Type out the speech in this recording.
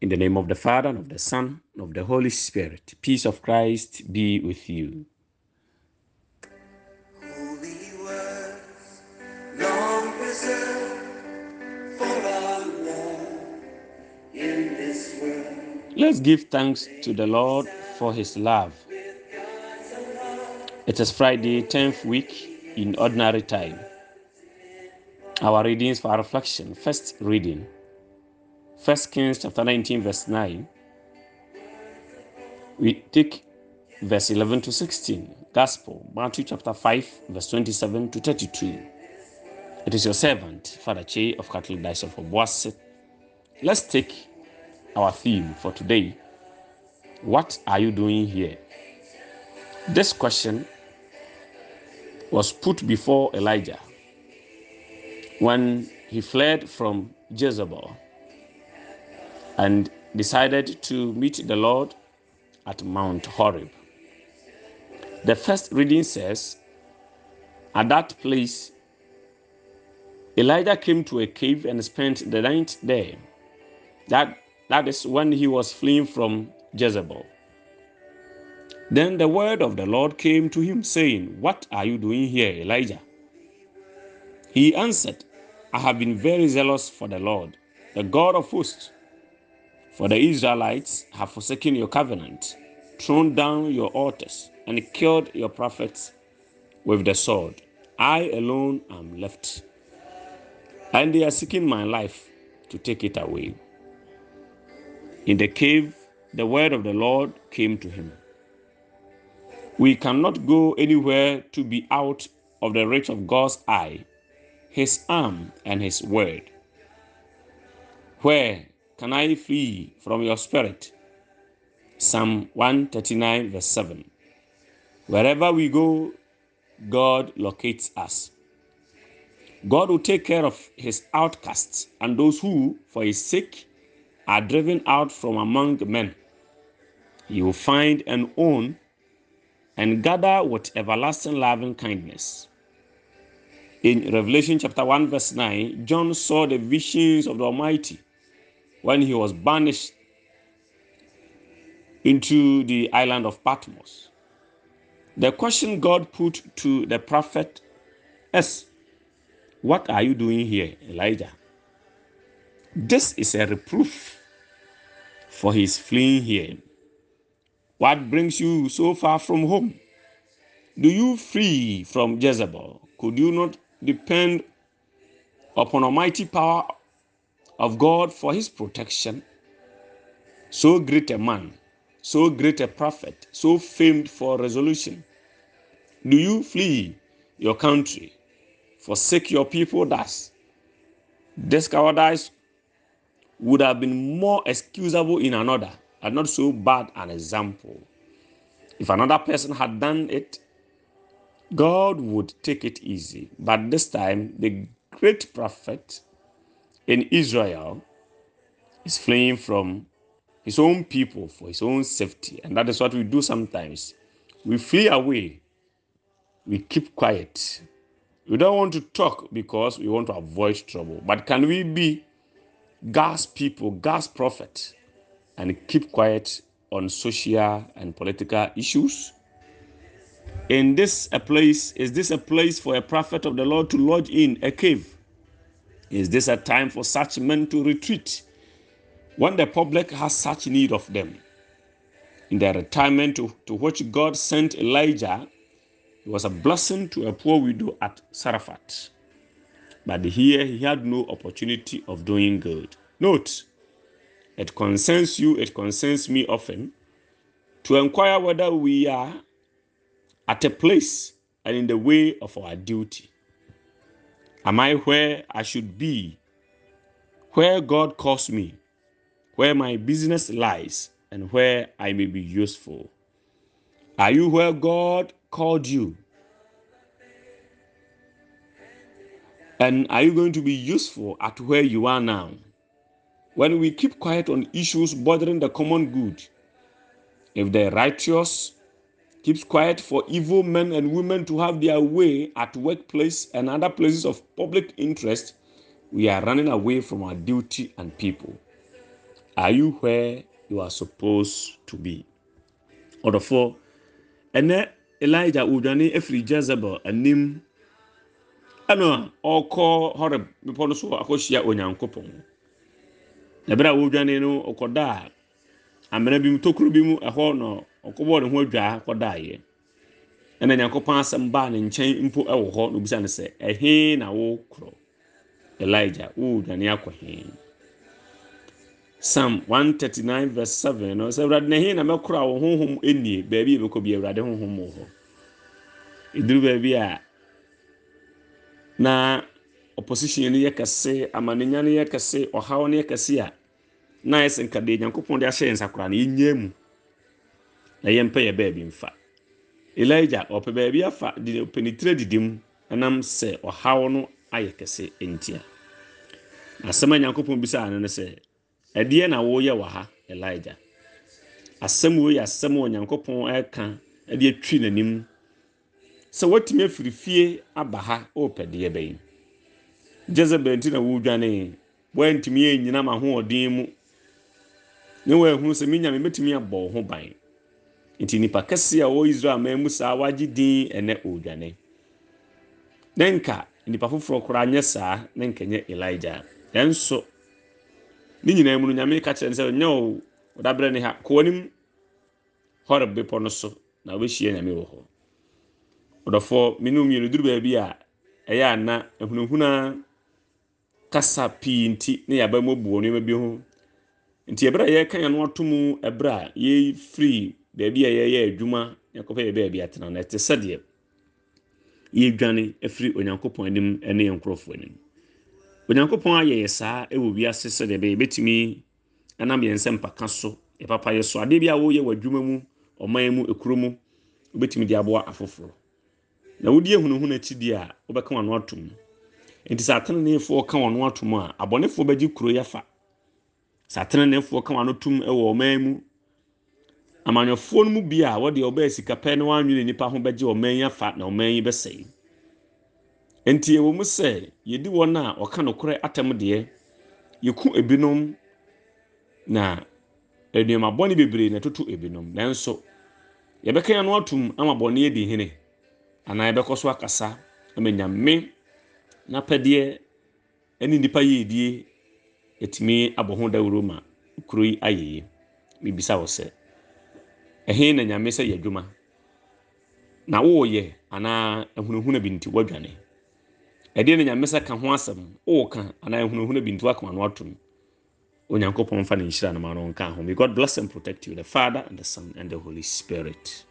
In the name of the Father, and of the Son, and of the Holy Spirit, peace of Christ be with you. Holy words, long preserved for our love in this world. Let's give thanks to the Lord for his love. It is Friday, 10th week in ordinary time. Our readings for our reflection. First reading. First Kings chapter 19, verse 9. We take verse 11 to 16. Gospel, Matthew chapter 5, verse 27 to 32. It is your servant, Father Che of Catholic Diocese of Obuasi. Let's take our theme for today. What are you doing here? This question was put before Elijah when he fled from Jezebel and decided to meet the Lord at Mount Horeb. The first reading says, At that place, Elijah came to a cave and spent the night there. That, that is when he was fleeing from Jezebel. Then the word of the Lord came to him, saying, What are you doing here, Elijah? He answered, I have been very zealous for the Lord, the God of hosts. For the Israelites have forsaken your covenant, thrown down your altars, and killed your prophets with the sword. I alone am left, and they are seeking my life to take it away. In the cave, the word of the Lord came to him. We cannot go anywhere to be out of the reach of God's eye, His arm, and His word. Where can I flee from your spirit? Psalm 139, verse 7. Wherever we go, God locates us. God will take care of his outcasts and those who, for his sake, are driven out from among men. He will find and own and gather with everlasting loving kindness. In Revelation chapter 1, verse 9, John saw the visions of the Almighty when he was banished into the island of Patmos. The question God put to the prophet is, What are you doing here, Elijah? This is a reproof for his fleeing here. What brings you so far from home? Do you flee from Jezebel? Could you not depend upon almighty power of God for his protection. So great a man, so great a prophet, so famed for resolution. Do you flee your country, forsake your people thus? This cowardice would have been more excusable in another, and not so bad an example. If another person had done it, God would take it easy. But this time, the great prophet in Israel is fleeing from his own people for his own safety. And that is what we do sometimes. We flee away, we keep quiet. We don't want to talk because we want to avoid trouble. But can we be God's people, God's prophet, and keep quiet on social and political issues? In this a place, is this a place for a prophet of the Lord to lodge in a cave? Is this a time for such men to retreat when the public has such need of them? In the retirement to, to which God sent Elijah, it was a blessing to a poor widow at Zarephath. But here he had no opportunity of doing good. Note, it concerns you, it concerns me often to inquire whether we are at a place and in the way of our duty. Am I where I should be? Where God calls me? Where my business lies and where I may be useful? Are you where God called you? And are you going to be useful at where you are now? When we keep quiet on issues bothering the common good, if the righteous keeps quiet for evil men and women to have their way at workplace and other places of public interest, we are running away from our duty and people. are you where you are supposed to be? Ɔdɔfoɔ ɛnɛ elijah odwane afiri jezebel anim. Ɛna ɔkɔ horeb bepɔ no so akɔhyia onyankopɔn. Na ɛberɛ a wɔdwane no ɔkɔdaa amena bi mu tokuro ɔkɔbɔɔ ne ho adwaa kɔdaeɛ. Ɛna nyankopɔn asɛm baa ne nkyɛn mpo ɛwɔ hɔ na obisa no sɛ ɛhe na wokorɔ elijah wodwane akɔ he? Psalm 139 verse 7 no sɛ awurade na he na mɛkorɔ a wo honhom nie baabi a ɛbɛkɔ bi awurade honhom wɔ hɔ. Ɛduru baabi a na opposition no yɛ kɛse amanenya no yɛ kɛse ɔhaw no yɛ kɛse a na ayɛ sɛ nkadeɛ nyankopɔn de ahyɛ yɛn nsakora no yɛnyɛ mu. Na yɛmpɛ yɛ baabi mfa. Elijah ɔpɛ baabi afa de ɔpɛ ne tire didi mu ɛnam sɛ ɔhaw no ayɛ kɛse ntia. Asɛm a nyankopɔn bisaa no no sɛ ɛdeɛ na woyɛ wɔ ha elijah? Asɛm wei yɛ asɛm a onyankopɔn ɛka de atwi n'anim sɛ watumi afiri fie aba ha ɔrepɛ deɛ bɛyi jezebel nti na wodwane woantumi anyina ma ahoɔden mu ne wɔahunu sɛ me mɛtumi abɔ wo ban. Nti nipa kɛse a ɔwɔ israel man mu saa wagye din ɛnɛ ɔredwane. Ne nka nipa foforɔ koraa nyɛ saa ne nka nyɛ elijah. Ɛnso ne nyinaa mu no nyame ka kyerɛ no sɛ nyɛ o ɔdabrɛ ne ha. Kɔ w'anim. Horeb bepɔ no so na wobɛhyia nyame wɔ hɔ. Ɔdɔfoɔ me ne mmienu duru baabi a ɛyɛ ana ahunahuna kasa pii nti ne yɛaba mu abuo nneɛma bi ho. Nti ɛberɛ a yɛka yɛn no ato mu ɛberɛ a yɛfiri baabi a yɛyɛ adwuma yɛkɔpɛ yɛ baabi atena no ɛte sɛdeɛ yɛdwane afiri onyankopɔn anim ne yɛn nkurɔfoɔ anim. Onyankopɔn ayɛ yɛ saa wɔ wiase sɛdeɛ ɛbɛyɛ. Yɛbɛtumi nam yɛn nsɛm mpaka so yɛpapa yɛ so. Adeɛ bi a woyɛ wɔ adwuma mu ɔman mu ekuro mu wobɛtumi de aboa afoforɔ. Na wodi ehunahuna akyidi a wobɛka wɔn ano atom nti sɛ ateneneefoɔ ka wɔn ano atom a abɔnefoɔ bɛgye kuro yɛfa sɛ ateneneefoɔ ka wɔn ano tom wɔ ɔman mu amanyɔfoɔ no mu bi a wɔde ɔbɛyɛ sika pɛ na wɔanwene nipa ho bɛgye ɔman yi afa na ɔman yi bɛsɛe. Nti ɛwɔ mu sɛ yɛdi wɔn a ɔka nokorɛ atam deɛ yɛku ebinom na nneɛma bɔne bebree na ɛtoto ebinom. Nanso yɛbɛka yɛn ano atom ama bɔne adi hene anaa yɛbɛkɔ so akasa ama nyame n'apɛdeɛ ne nipa yɛdie yɛtumi abɔ ho dawuro ma kuro yi ayɛ yie bibisa wɔ sɛ ɛhe na nyame sɛ yɛ adwuma na woyɛ anaa ahunahuna bi nti woadwane ɛdeɛ na nyame sɛ ka ho asɛm woka anaa ahunahuna bi nti woaka ano atom onyankopɔn mfa ne nhyira no ma no nka ho may god bless and protect you the father and the son and the holy spirit